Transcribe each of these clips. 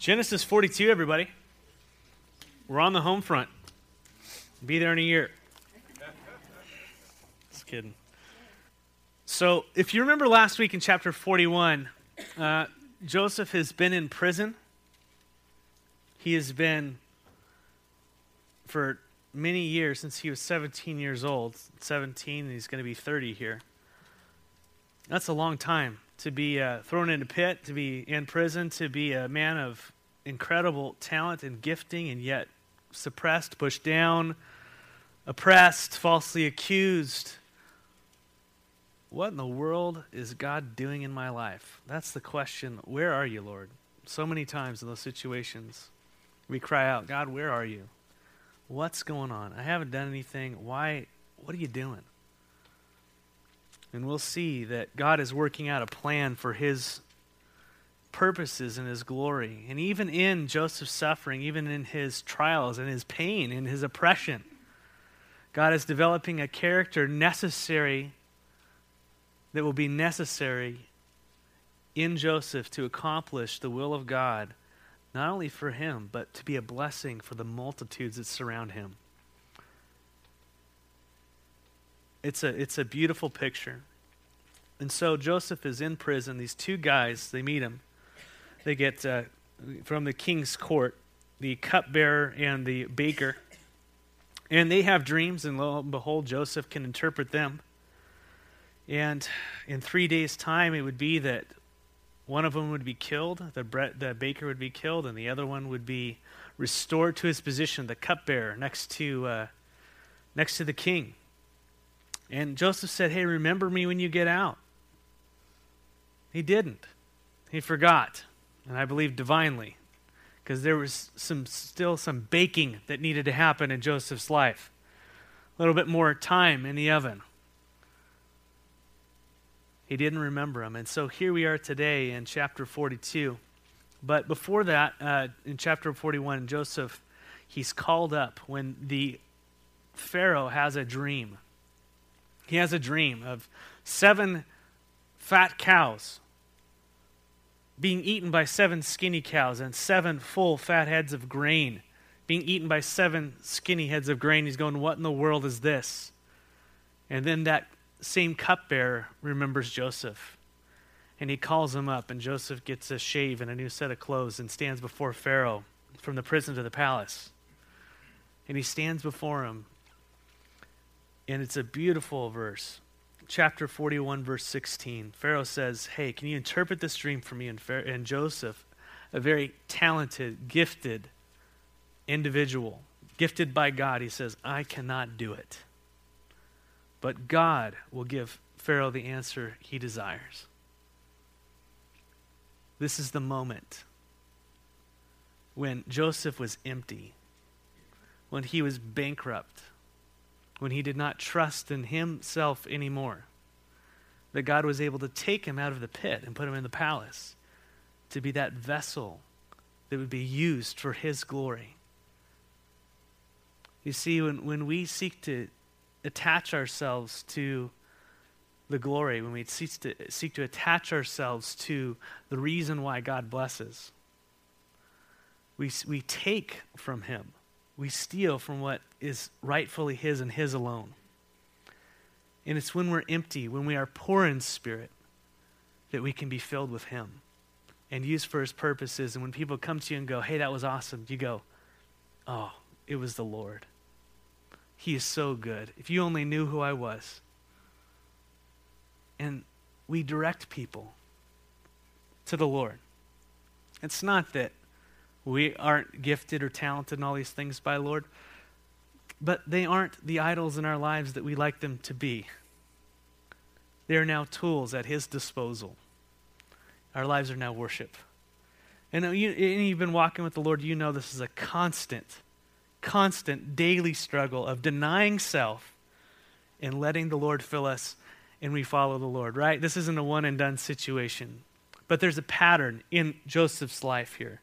Genesis 42, everybody. We're on the home front. Be there in a year. Just kidding. So, if you remember last week in chapter 41, uh, Joseph has been in prison. He has been for many years since he was 17 years old. 17, and he's going to be 30 here. That's a long time to be uh, thrown in a pit, to be in prison, to be a man of incredible talent and gifting, and yet suppressed, pushed down, oppressed, falsely accused. What in the world is God doing in my life? That's the question. Where are you, Lord? So many times in those situations, we cry out, God, where are you? What's going on? I haven't done anything. Why? What are you doing? And we'll see that God is working out a plan for his purposes and his glory. And even in Joseph's suffering, even in his trials and his pain and his oppression, God is developing a character necessary that will be necessary in Joseph to accomplish the will of God, not only for him, but to be a blessing for the multitudes that surround him. It's a, it's a beautiful picture. And so Joseph is in prison. These two guys, they meet him. They get uh, from the king's court, the cupbearer and the baker. And they have dreams, and lo and behold, Joseph can interpret them. And in three days' time, it would be that one of them would be killed, the, bre- the baker would be killed, and the other one would be restored to his position, the cupbearer, next to, uh, next to the king. And Joseph said, Hey, remember me when you get out. He didn't. He forgot, and I believe divinely, because there was some still some baking that needed to happen in Joseph's life. A little bit more time in the oven. He didn't remember him. And so here we are today in chapter 42. But before that, uh, in chapter 41, Joseph, he's called up when the Pharaoh has a dream he has a dream of seven fat cows being eaten by seven skinny cows and seven full fat heads of grain being eaten by seven skinny heads of grain. He's going, What in the world is this? And then that same cupbearer remembers Joseph. And he calls him up, and Joseph gets a shave and a new set of clothes and stands before Pharaoh from the prison to the palace. And he stands before him and it's a beautiful verse. Chapter 41, verse 16. Pharaoh says, Hey, can you interpret this dream for me? And, Pharaoh, and Joseph, a very talented, gifted individual, gifted by God, he says, I cannot do it. But God will give Pharaoh the answer he desires. This is the moment when Joseph was empty, when he was bankrupt when he did not trust in himself anymore. That God was able to take him out of the pit and put him in the palace to be that vessel that would be used for his glory. You see, when, when we seek to attach ourselves to the glory, when we seek to, seek to attach ourselves to the reason why God blesses, we, we take from him we steal from what is rightfully His and His alone. And it's when we're empty, when we are poor in spirit, that we can be filled with Him and used for His purposes. And when people come to you and go, hey, that was awesome, you go, oh, it was the Lord. He is so good. If you only knew who I was. And we direct people to the Lord. It's not that we aren't gifted or talented in all these things by Lord, but they aren't the idols in our lives that we like them to be. They are now tools at His disposal. Our lives are now worship. And, you, and you've been walking with the Lord, you know this is a constant, constant daily struggle of denying self and letting the Lord fill us and we follow the Lord, right? This isn't a one and done situation. But there's a pattern in Joseph's life here.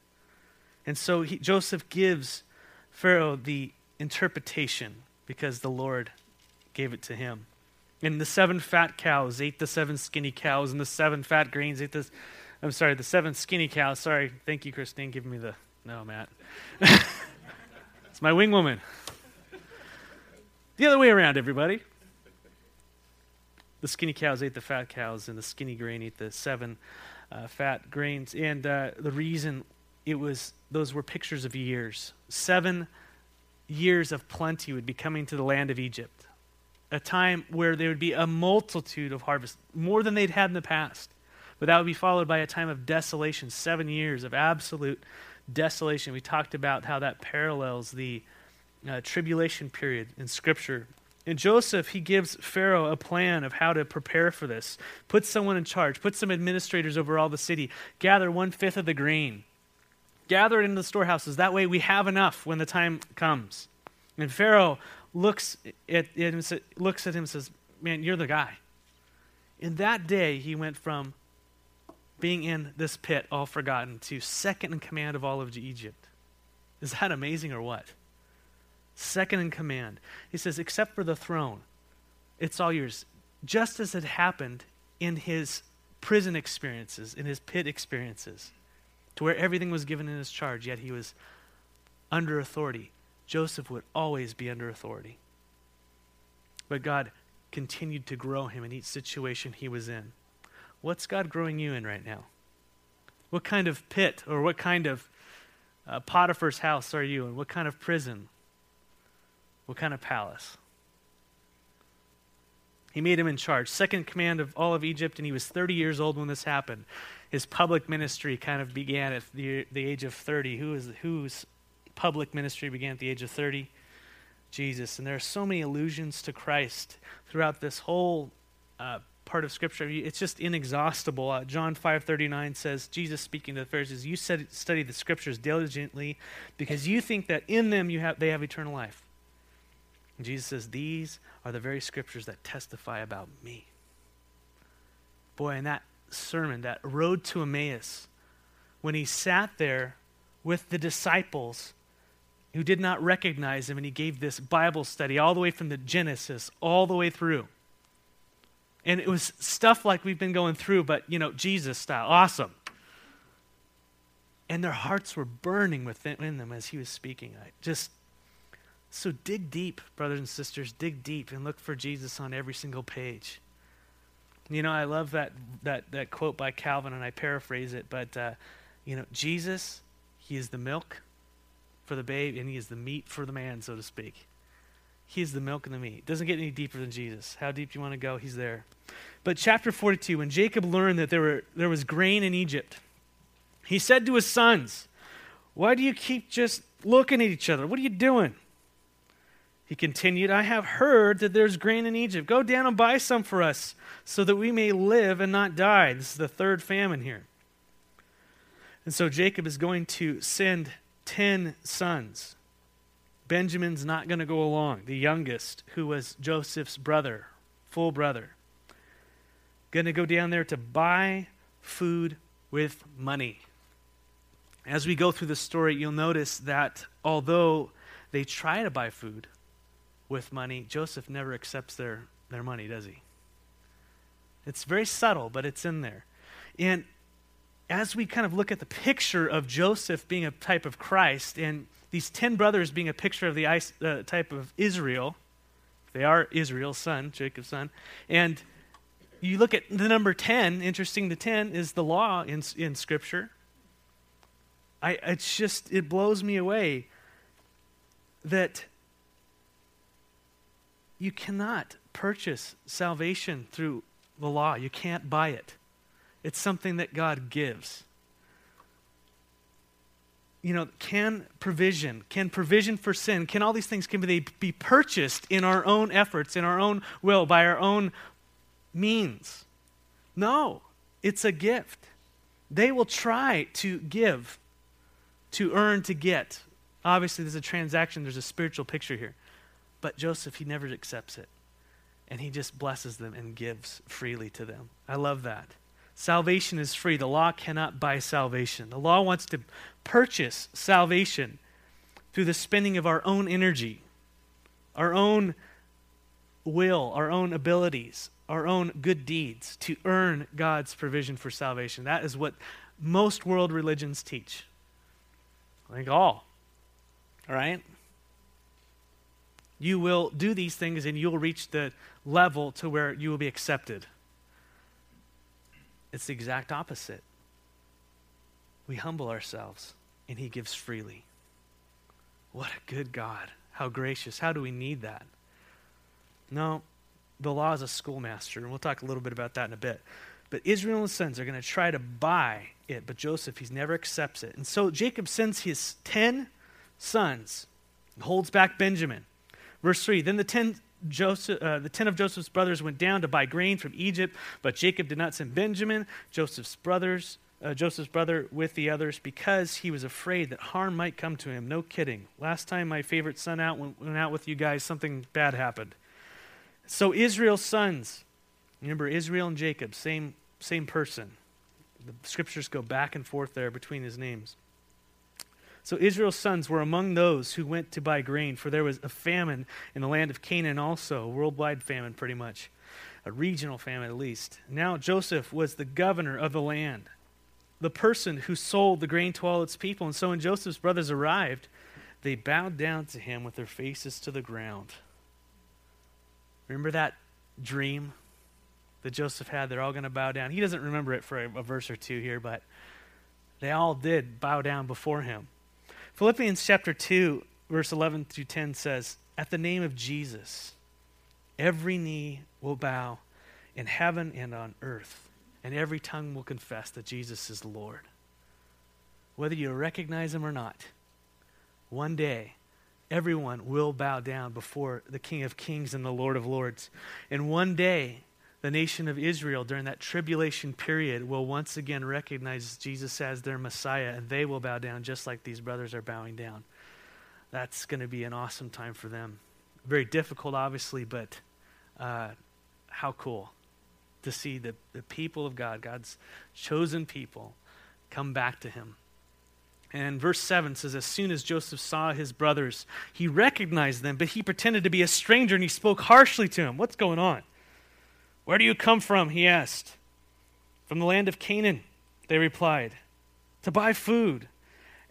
And so he, Joseph gives Pharaoh the interpretation because the Lord gave it to him. And the seven fat cows ate the seven skinny cows, and the seven fat grains ate the I'm sorry, the seven skinny cows. Sorry. Thank you, Christine, giving me the. No, Matt. it's my wing woman. The other way around, everybody. The skinny cows ate the fat cows, and the skinny grain ate the seven uh, fat grains. And uh, the reason it was, those were pictures of years. Seven years of plenty would be coming to the land of Egypt. A time where there would be a multitude of harvest, more than they'd had in the past. But that would be followed by a time of desolation, seven years of absolute desolation. We talked about how that parallels the uh, tribulation period in Scripture. And Joseph, he gives Pharaoh a plan of how to prepare for this. Put someone in charge, put some administrators over all the city, gather one fifth of the grain, gather it in the storehouses. That way we have enough when the time comes. And Pharaoh looks at, him, looks at him and says, Man, you're the guy. In that day, he went from being in this pit, all forgotten, to second in command of all of Egypt. Is that amazing or what? Second in command. He says, except for the throne, it's all yours. Just as it happened in his prison experiences, in his pit experiences, to where everything was given in his charge, yet he was under authority. Joseph would always be under authority. But God continued to grow him in each situation he was in. What's God growing you in right now? What kind of pit or what kind of uh, Potiphar's house are you in? What kind of prison? What kind of palace? He made him in charge, second command of all of Egypt, and he was 30 years old when this happened. His public ministry kind of began at the, the age of 30. Who is, whose public ministry began at the age of 30? Jesus. And there are so many allusions to Christ throughout this whole uh, part of Scripture. It's just inexhaustible. Uh, John 5.39 says, Jesus speaking to the Pharisees, You study the Scriptures diligently because you think that in them you have, they have eternal life. Jesus says, These are the very Scriptures that testify about me. Boy, in that sermon, that road to Emmaus, when he sat there with the disciples who did not recognize him, and he gave this Bible study all the way from the Genesis all the way through and it was stuff like we've been going through, but, you know, Jesus style. Awesome. And their hearts were burning within them as he was speaking. I just, so dig deep, brothers and sisters, dig deep and look for Jesus on every single page. You know, I love that, that, that quote by Calvin, and I paraphrase it, but, uh, you know, Jesus, he is the milk for the babe, and he is the meat for the man, so to speak. He is the milk and the meat. Doesn't get any deeper than Jesus. How deep do you want to go, he's there. But chapter 42, when Jacob learned that there, were, there was grain in Egypt, he said to his sons, Why do you keep just looking at each other? What are you doing? He continued, I have heard that there's grain in Egypt. Go down and buy some for us so that we may live and not die. This is the third famine here. And so Jacob is going to send 10 sons Benjamin's not going to go along, the youngest, who was Joseph's brother, full brother. Going to go down there to buy food with money. As we go through the story, you'll notice that although they try to buy food with money, Joseph never accepts their, their money, does he? It's very subtle, but it's in there. And as we kind of look at the picture of Joseph being a type of Christ, and these 10 brothers being a picture of the uh, type of Israel. They are Israel's son, Jacob's son. And you look at the number 10, interesting, the 10 is the law in, in Scripture. I, it's just, it blows me away that you cannot purchase salvation through the law. You can't buy it. It's something that God gives you know, can provision, can provision for sin, can all these things, can they be purchased in our own efforts, in our own will, by our own means? No, it's a gift. They will try to give, to earn, to get. Obviously, there's a transaction, there's a spiritual picture here. But Joseph, he never accepts it. And he just blesses them and gives freely to them. I love that. Salvation is free. The law cannot buy salvation. The law wants to purchase salvation through the spending of our own energy, our own will, our own abilities. our own good deeds to earn God's provision for salvation. That is what most world religions teach. I think all. All right? You will do these things and you'll reach the level to where you will be accepted. It's the exact opposite. We humble ourselves and He gives freely. What a good God. How gracious. How do we need that? No, the law is a schoolmaster, and we'll talk a little bit about that in a bit. But Israel and his sons are going to try to buy it, but Joseph, he never accepts it. And so Jacob sends his 10 sons holds back Benjamin. Verse 3 Then the 10 Joseph, uh, the ten of Joseph's brothers went down to buy grain from Egypt, but Jacob did not send Benjamin, Joseph's brothers, uh, Joseph's brother, with the others because he was afraid that harm might come to him. No kidding. Last time my favorite son out went, went out with you guys, something bad happened. So Israel's sons, remember Israel and Jacob, same same person. The scriptures go back and forth there between his names. So Israel's sons were among those who went to buy grain, for there was a famine in the land of Canaan also, a worldwide famine pretty much, a regional famine at least. Now Joseph was the governor of the land, the person who sold the grain to all its people. And so when Joseph's brothers arrived, they bowed down to him with their faces to the ground. Remember that dream that Joseph had? They're all going to bow down. He doesn't remember it for a, a verse or two here, but they all did bow down before him. Philippians chapter 2, verse 11 through 10 says, At the name of Jesus, every knee will bow in heaven and on earth, and every tongue will confess that Jesus is Lord. Whether you recognize him or not, one day everyone will bow down before the King of Kings and the Lord of Lords. And one day, the nation of Israel during that tribulation period will once again recognize Jesus as their Messiah, and they will bow down just like these brothers are bowing down. That's going to be an awesome time for them. Very difficult, obviously, but uh, how cool to see the, the people of God, God's chosen people, come back to Him. And verse 7 says, As soon as Joseph saw his brothers, he recognized them, but he pretended to be a stranger and he spoke harshly to him. What's going on? Where do you come from? He asked. From the land of Canaan, they replied, to buy food.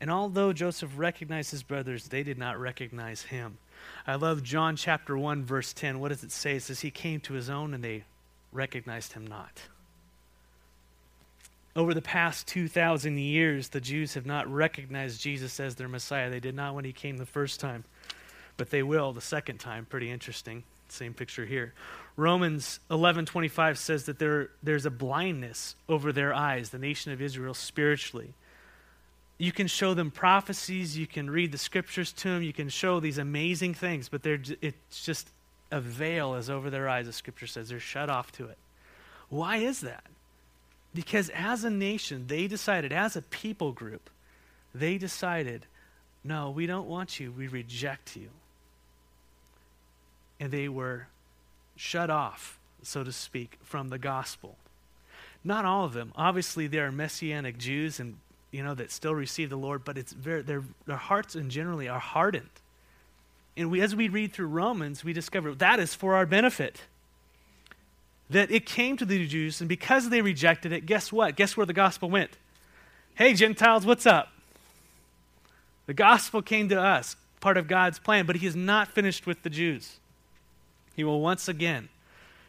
And although Joseph recognized his brothers, they did not recognize him. I love John chapter 1, verse 10. What does it say? It says, He came to his own and they recognized him not. Over the past 2,000 years, the Jews have not recognized Jesus as their Messiah. They did not when he came the first time, but they will the second time. Pretty interesting. Same picture here. Romans 11:25 says that there, there's a blindness over their eyes, the nation of Israel spiritually. You can show them prophecies, you can read the scriptures to them, you can show these amazing things, but they're, it's just a veil is over their eyes, the scripture says. They're shut off to it. Why is that? Because as a nation, they decided, as a people group, they decided, no, we don't want you, we reject you. And they were shut off, so to speak, from the gospel. Not all of them. Obviously, there are messianic Jews and you know that still receive the Lord, but it's very their their hearts and generally are hardened. And we, as we read through Romans, we discover that is for our benefit. That it came to the Jews, and because they rejected it, guess what? Guess where the gospel went? Hey, Gentiles, what's up? The gospel came to us, part of God's plan, but He is not finished with the Jews. He will once again,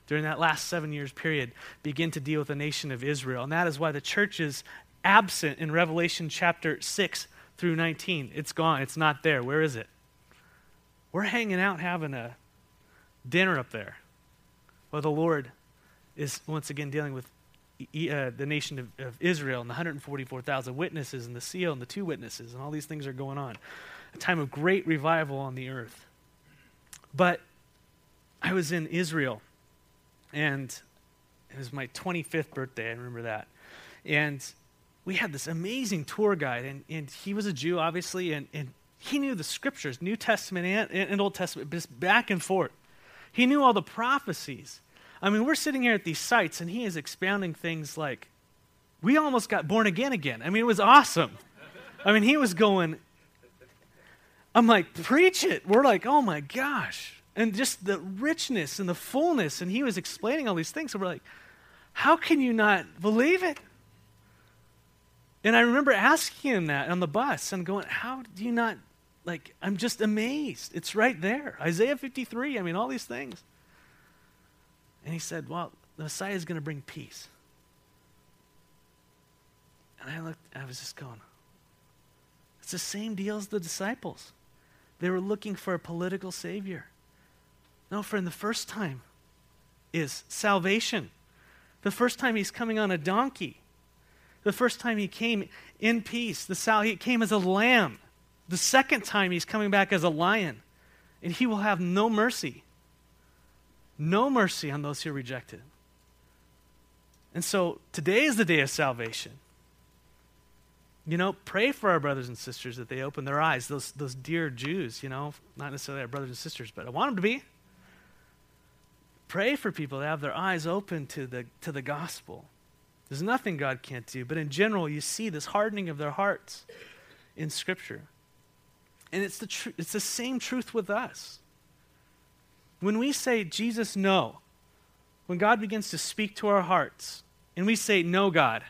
during that last seven years period, begin to deal with the nation of Israel. And that is why the church is absent in Revelation chapter 6 through 19. It's gone, it's not there. Where is it? We're hanging out having a dinner up there. Well, the Lord is once again dealing with uh, the nation of, of, Israel and the 144,000 witnesses and the seal and the two witnesses, and all these things are going on. A time of great revival on the earth. But I was in Israel, and it was my 25th birthday. I remember that. And we had this amazing tour guide, and, and he was a Jew, obviously, and, and he knew the scriptures, New Testament and, and Old Testament, just back and forth. He knew all the prophecies. I mean, we're sitting here at these sites, and he is expounding things like, we almost got born again again. I mean, it was awesome. I mean, he was going, I'm like, preach it. We're like, oh my gosh. And just the richness and the fullness. And he was explaining all these things. And we're like, how can you not believe it? And I remember asking him that on the bus and going, How do you not, like, I'm just amazed. It's right there. Isaiah 53, I mean, all these things. And he said, Well, the Messiah is going to bring peace. And I looked, I was just going, It's the same deal as the disciples. They were looking for a political savior. No, friend, the first time is salvation. The first time he's coming on a donkey. The first time he came in peace, the sal- he came as a lamb. The second time he's coming back as a lion. And he will have no mercy. No mercy on those who reject him. And so today is the day of salvation. You know, pray for our brothers and sisters that they open their eyes. Those, those dear Jews, you know, not necessarily our brothers and sisters, but I want them to be. Pray for people to have their eyes open to the, to the gospel. There's nothing God can't do. But in general, you see this hardening of their hearts in Scripture. And it's the, tr- it's the same truth with us. When we say, Jesus, no, when God begins to speak to our hearts, and we say, No, God,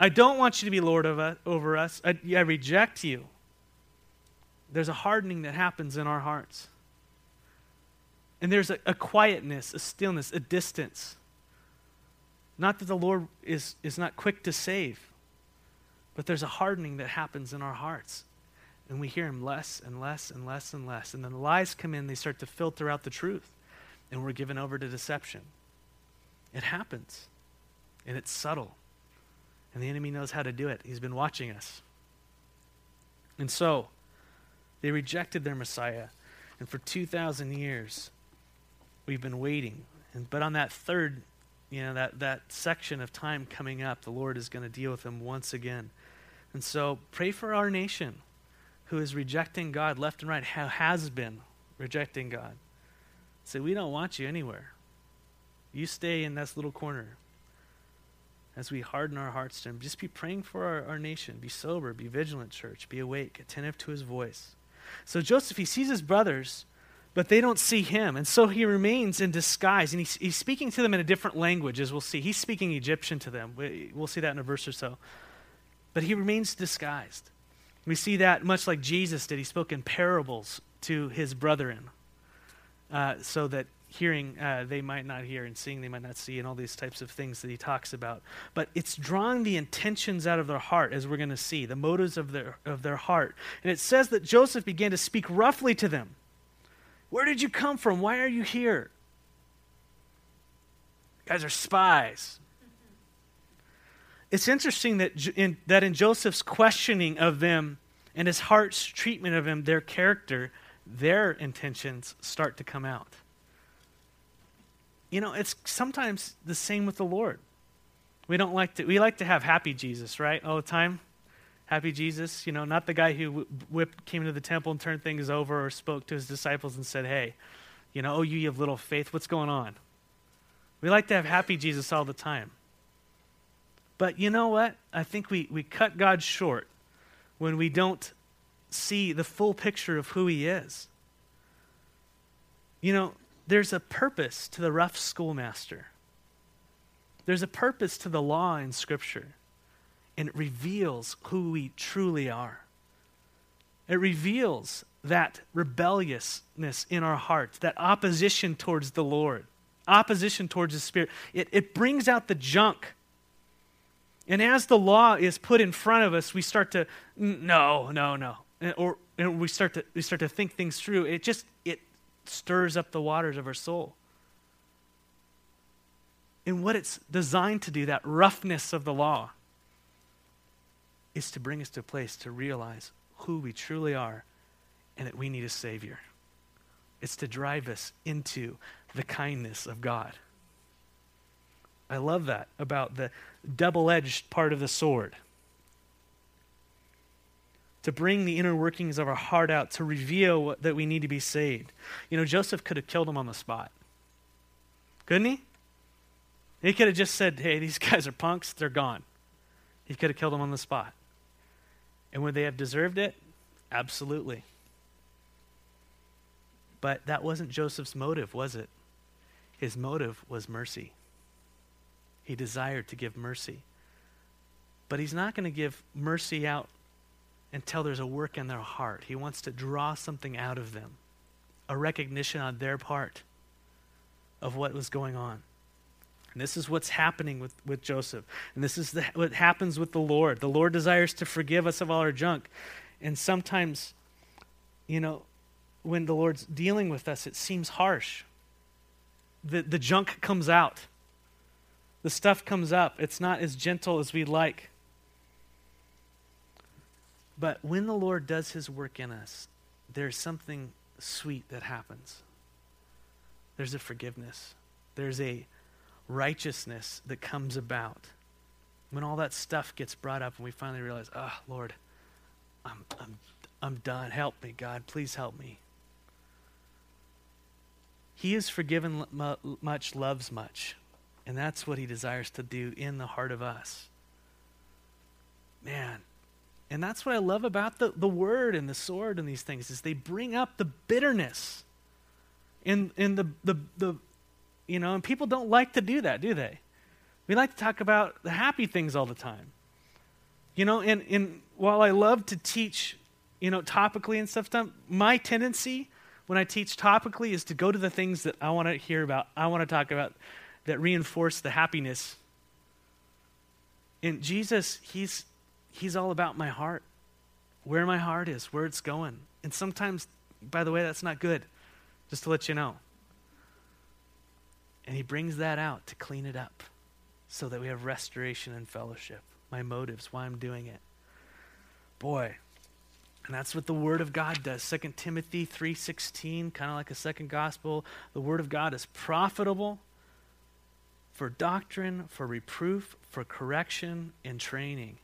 I don't want you to be Lord us, uh, over us, I, I reject you, there's a hardening that happens in our hearts. And there's a, a quietness, a stillness, a distance. Not that the Lord is, is not quick to save, but there's a hardening that happens in our hearts. And we hear Him less and less and less and less. And then the lies come in, they start to filter out the truth. And we're given over to deception. It happens. And it's subtle. And the enemy knows how to do it. He's been watching us. And so, they rejected their Messiah. And for 2,000 years, we've been waiting. And, but on that third, you know, that, that section of time coming up, the Lord is going to deal with them once again. And so pray for our nation who is rejecting God left and right, who has been rejecting God. Say, we don't want you anywhere. You stay in this little corner. As we harden our hearts to Him, just be praying for our, our nation. Be sober, be vigilant, church. Be awake, attentive to His voice. So Joseph, he sees his brothers but they don't see him. And so he remains in disguise. And he's, he's, speaking to them in a different language, as we'll see. He's speaking Egyptian to them. We, we'll see that in a verse or so. But he remains disguised. We see that much like Jesus did. He spoke in parables to his brethren uh, so that hearing uh, they might not hear and seeing they might not see and all these types of things that he talks about but it's drawing the intentions out of their heart as we're going to see the motives of their of their heart and it says that joseph began to speak roughly to them where did you come from? Why are you here? You guys are spies. It's interesting that in, that in Joseph's questioning of them and his heart's treatment of them, their character, their intentions start to come out. You know, it's sometimes the same with the Lord. We don't like to we like to have happy Jesus, right? All the time. Happy Jesus, you know, not the guy who whipped, came into the temple and turned things over or spoke to his disciples and said, hey, you know, oh, you have little faith, what's going on? We like to have happy Jesus all the time. But you know what? I think we, we cut God short when we don't see the full picture of who he is. You know, there's a purpose to the rough schoolmaster. There's a purpose to the law in Scripture and it reveals who we truly are. It reveals that rebelliousness in our hearts, that opposition towards the Lord, opposition towards the Spirit. It, it brings out the junk. And as the law is put in front of us, we start to, no, no, no. Or and we start to we start to think things through. It just it stirs up the waters of our soul. And what it's designed to do, that roughness of the law, is to bring us to a place to realize who we truly are and that we need a Savior. It's to drive us into the kindness of God. I love that about the double edged part of the sword. To bring the inner workings of our heart out, to reveal that we need to be saved. You know, Joseph could have killed him on the spot. Couldn't he? He could have just said, hey, these guys are punks, they're gone. He could have killed them on the spot. And would they have deserved it? Absolutely. But that wasn't Joseph's motive, was it? His motive was mercy. He desired to give mercy. But he's not going to give mercy out until there's a work in their heart. He wants to draw something out of them, a recognition on their part of what was going on. And this is what's happening with, with Joseph. And this is the, what happens with the Lord. The Lord desires to forgive us of all our junk. And sometimes, you know, when the Lord's dealing with us, it seems harsh. The, the junk comes out, the stuff comes up. It's not as gentle as we'd like. But when the Lord does his work in us, there's something sweet that happens. There's a forgiveness, there's a righteousness that comes about. When all that stuff gets brought up and we finally realize, oh, Lord, I'm, I'm, I'm done. Help me, God. Please help me. He is forgiven much, loves much. And that's what he desires to do in the heart of us. Man. And that's what I love about the, the word and the sword and these things is they bring up the bitterness and, and the, the, the, you know, and people don't like to do that, do they? We like to talk about the happy things all the time. You know, and, and while I love to teach, you know, topically and stuff, my tendency when I teach topically is to go to the things that I want to hear about, I want to talk about that reinforce the happiness. And Jesus, he's he's all about my heart. Where my heart is, where it's going. And sometimes, by the way, that's not good. Just to let you know. And he brings that out to clean it up so that we have restoration and fellowship. My motives, why I'm doing it. Boy, and that's what the word of God does. 2 Timothy 3:16, kind of like a second gospel, the word of God is profitable for doctrine, for reproof, for correction and training.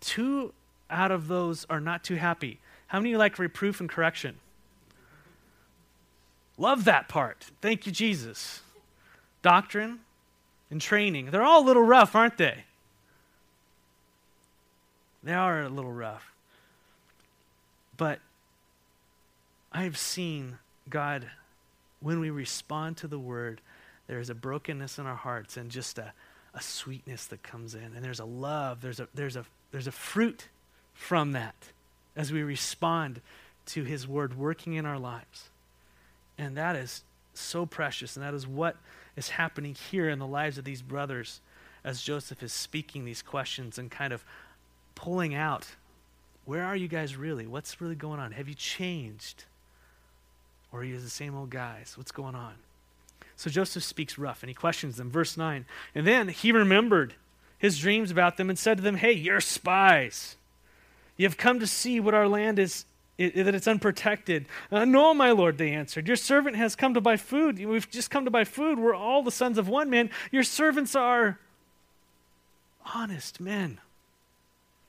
Two out of those are not too happy. How many like reproof and correction? Love that part. Thank you Jesus doctrine, and training. They're all a little rough, aren't they? They are a little rough. But I've seen God, when we respond to the word, there is a brokenness in our hearts and just a, a sweetness that comes in. And there's a love, there's a, there's, a, there's a fruit from that as we respond to his word working in our lives. And that is so precious. And that is what is happening here in the lives of these brothers as Joseph is speaking these questions and kind of pulling out where are you guys really? What's really going on? Have you changed? Or are you the same old guys? What's going on? So Joseph speaks rough and he questions them. Verse 9. And then he remembered his dreams about them and said to them, Hey, you're spies. You have come to see what our land is that it's unprotected. Uh, no, my lord, they answered. Your servant has come to buy food. We've just come to buy food. We're all the sons of one man. Your servants are honest men.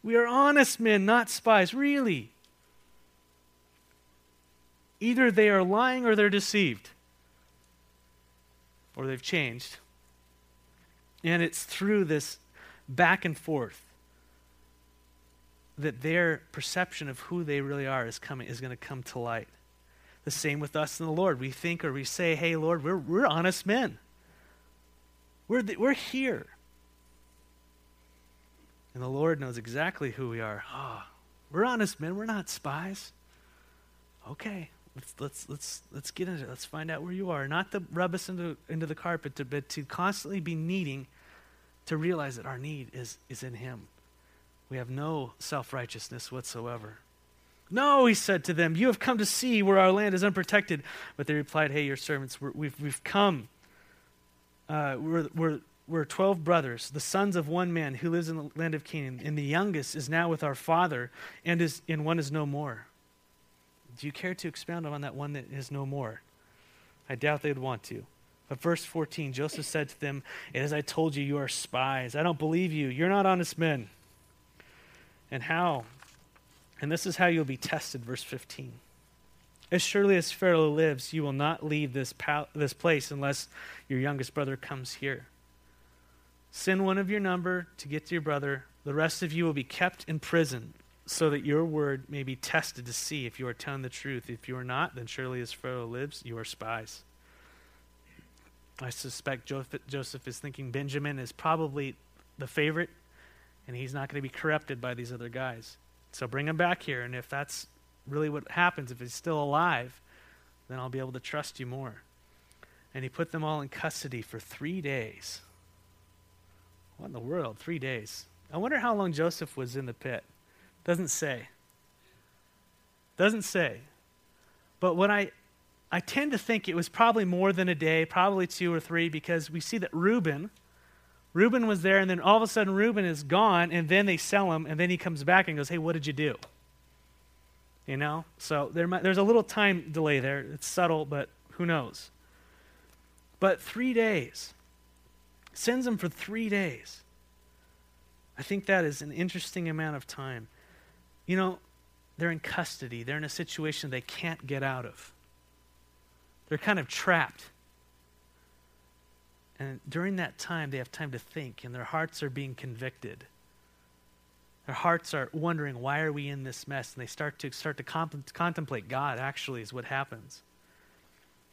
We are honest men, not spies, really. Either they are lying or they're deceived, or they've changed. And it's through this back and forth that their perception of who they really are is coming is going to come to light. The same with us and the Lord. We think or we say, "Hey, Lord, we're we're honest men. We're the, we're here." And the Lord knows exactly who we are. Oh, we're honest men. We're not spies. Okay, let's let's let's let's get into it. Let's find out where you are. Not to rub us into into the carpet, but to constantly be needing to realize that our need is is in Him. We have no self righteousness whatsoever. No, he said to them, You have come to see where our land is unprotected. But they replied, Hey, your servants, we have we've come. Uh, we're, we're, we're 12 brothers, the sons of one man who lives in the land of Canaan, and the youngest is now with our father, and, is, and one is no more. Do you care to expound on that one that is no more? I doubt they'd want to. But verse 14, Joseph said to them, And As I told you, you are spies. I don't believe you. You're not honest men. And how? And this is how you'll be tested, verse 15. As surely as Pharaoh lives, you will not leave this, pal- this place unless your youngest brother comes here. Send one of your number to get to your brother. The rest of you will be kept in prison so that your word may be tested to see if you are telling the truth. If you are not, then surely as Pharaoh lives, you are spies. I suspect Joseph is thinking Benjamin is probably the favorite, and he's not going to be corrupted by these other guys. So bring him back here, and if that's really what happens, if he's still alive, then I'll be able to trust you more. And he put them all in custody for three days. What in the world? Three days. I wonder how long Joseph was in the pit. Doesn't say. Doesn't say. But when I I tend to think it was probably more than a day, probably two or three, because we see that Reuben, Reuben was there, and then all of a sudden Reuben is gone, and then they sell him, and then he comes back and goes, Hey, what did you do? You know? So there, there's a little time delay there. It's subtle, but who knows? But three days. Sends him for three days. I think that is an interesting amount of time. You know, they're in custody, they're in a situation they can't get out of. They're kind of trapped. And during that time, they have time to think, and their hearts are being convicted. Their hearts are wondering, why are we in this mess? And they start to start to comp- contemplate God. Actually, is what happens.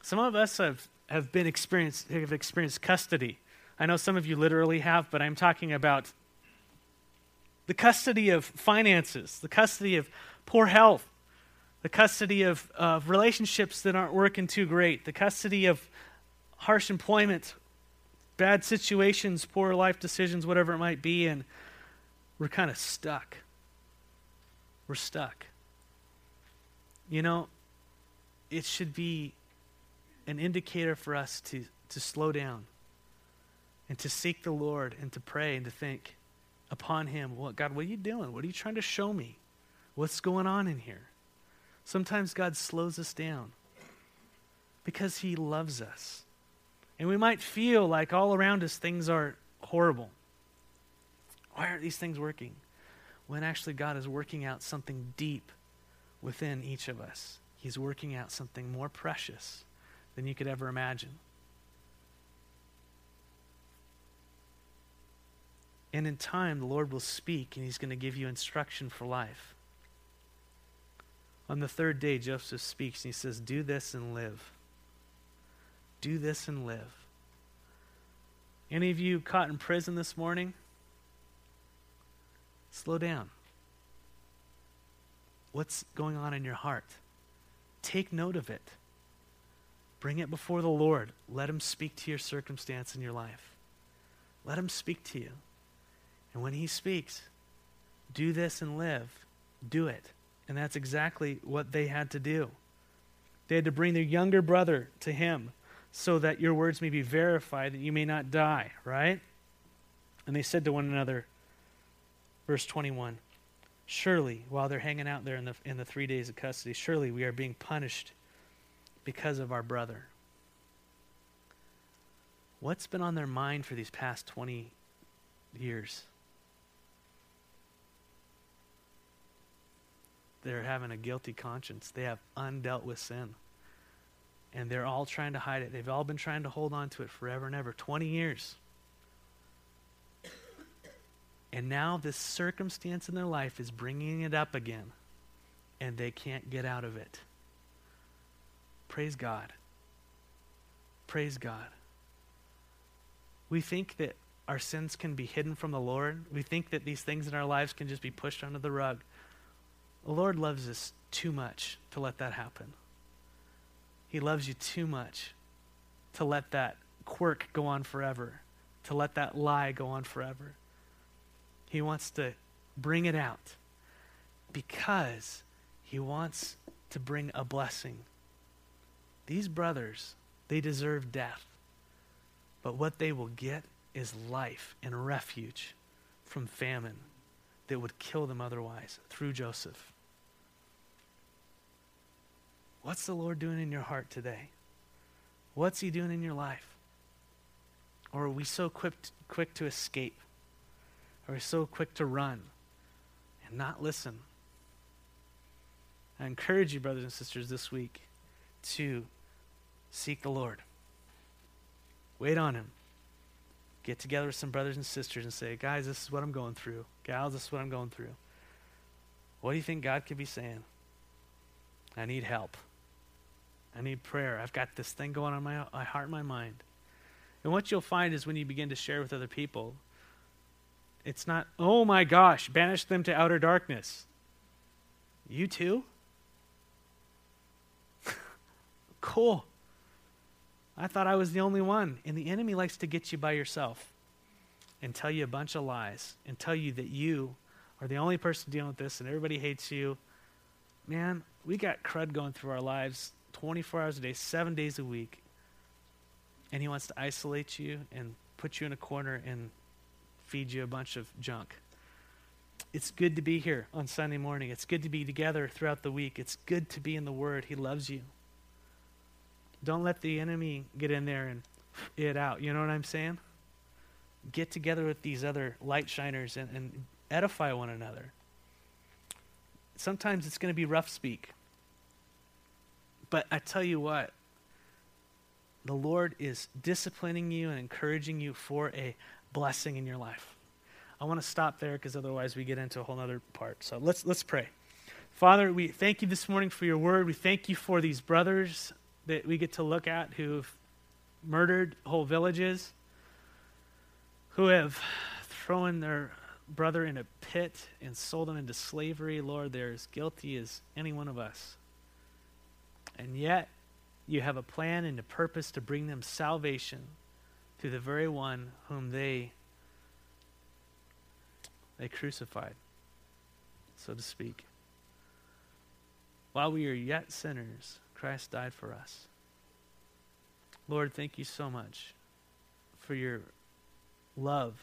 Some of us have have been experienced have experienced custody. I know some of you literally have, but I'm talking about the custody of finances, the custody of poor health, the custody of, of relationships that aren't working too great, the custody of harsh employment, bad situations, poor life decisions, whatever it might be, and we're kind of stuck. We're stuck. You know, it should be an indicator for us to, to slow down and to seek the Lord and to pray and to think upon Him. What, God, what are you doing? What are you trying to show me? What's going on in here? Sometimes God slows us down because He loves us. And we might feel like all around us things are horrible. Why aren't these things working? When actually God is working out something deep within each of us. He's working out something more precious than you could ever imagine. And in time, the Lord will speak and He's going to give you instruction for life. On the third day, Joseph speaks and he says, Do this and live. Do this and live. Any of you caught in prison this morning? Slow down. What's going on in your heart? Take note of it. Bring it before the Lord. Let Him speak to your circumstance in your life. Let Him speak to you. And when He speaks, do this and live. Do it. And that's exactly what they had to do. They had to bring their younger brother to him so that your words may be verified, that you may not die, right? And they said to one another, verse 21, Surely, while they're hanging out there in the, in the three days of custody, surely we are being punished because of our brother. What's been on their mind for these past 20 years? they're having a guilty conscience. They have undealt with sin. And they're all trying to hide it. They've all been trying to hold on to it forever and ever 20 years. And now this circumstance in their life is bringing it up again. And they can't get out of it. Praise God. Praise God. We think that our sins can be hidden from the Lord. We think that these things in our lives can just be pushed under the rug. The Lord loves us too much to let that happen. He loves you too much to let that quirk go on forever, to let that lie go on forever. He wants to bring it out because he wants to bring a blessing. These brothers, they deserve death, but what they will get is life and refuge from famine that would kill them otherwise through Joseph. What's the Lord doing in your heart today? What's He doing in your life? Or are we so quick, quick to escape? Are we so quick to run and not listen? I encourage you, brothers and sisters, this week to seek the Lord. Wait on Him. Get together with some brothers and sisters and say, guys, this is what I'm going through. Gals, this is what I'm going through. What do you think God could be saying? I need help. I need prayer. I've got this thing going on my, my heart my mind. And what you'll find is when you begin to share with other people, it's not, oh my gosh, banish them to outer darkness. You too? cool. I thought I was the only one. And the enemy likes to get you by yourself and tell you a bunch of lies and tell you that you are the only person dealing with this and everybody hates you. Man, we got crud going through our lives 24 hours a day, seven days a week. And he wants to isolate you and put you in a corner and feed you a bunch of junk. It's good to be here on Sunday morning. It's good to be together throughout the week. It's good to be in the Word. He loves you. Don't let the enemy get in there and it out. You know what I'm saying? Get together with these other light shiners and, and edify one another. Sometimes it's going to be rough speak. But I tell you what, the Lord is disciplining you and encouraging you for a blessing in your life. I want to stop there because otherwise we get into a whole other part. So let's let's pray. Father, we thank you this morning for your word. We thank you for these brothers that we get to look at who've murdered whole villages, who have thrown their brother in a pit and sold him into slavery. Lord, they're as guilty as any one of us. And yet, you have a plan and a purpose to bring them salvation through the very one whom they they crucified, so to speak. While we are yet sinners, Christ died for us. Lord, thank you so much for your love.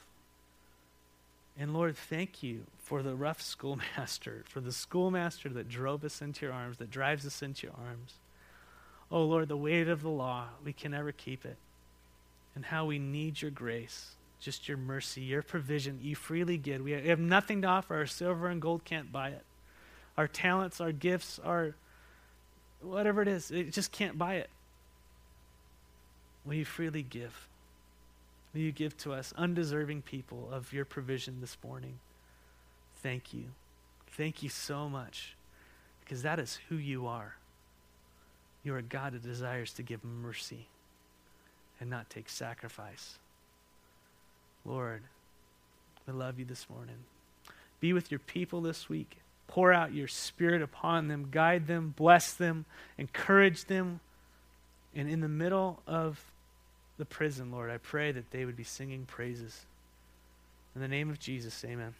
And Lord, thank you for the rough schoolmaster, for the schoolmaster that drove us into your arms, that drives us into your arms. Oh Lord, the weight of the law, we can never keep it. And how we need your grace, just your mercy, your provision you freely give. We have nothing to offer. Our silver and gold can't buy it. Our talents, our gifts, our whatever it is, it just can't buy it. Will you freely give? Will you give to us, undeserving people, of your provision this morning? Thank you. Thank you so much, because that is who you are. You are a God that desires to give mercy and not take sacrifice. Lord, we love you this morning. Be with your people this week. Pour out your spirit upon them, guide them, bless them, encourage them. And in the middle of the prison, Lord, I pray that they would be singing praises. In the name of Jesus, amen.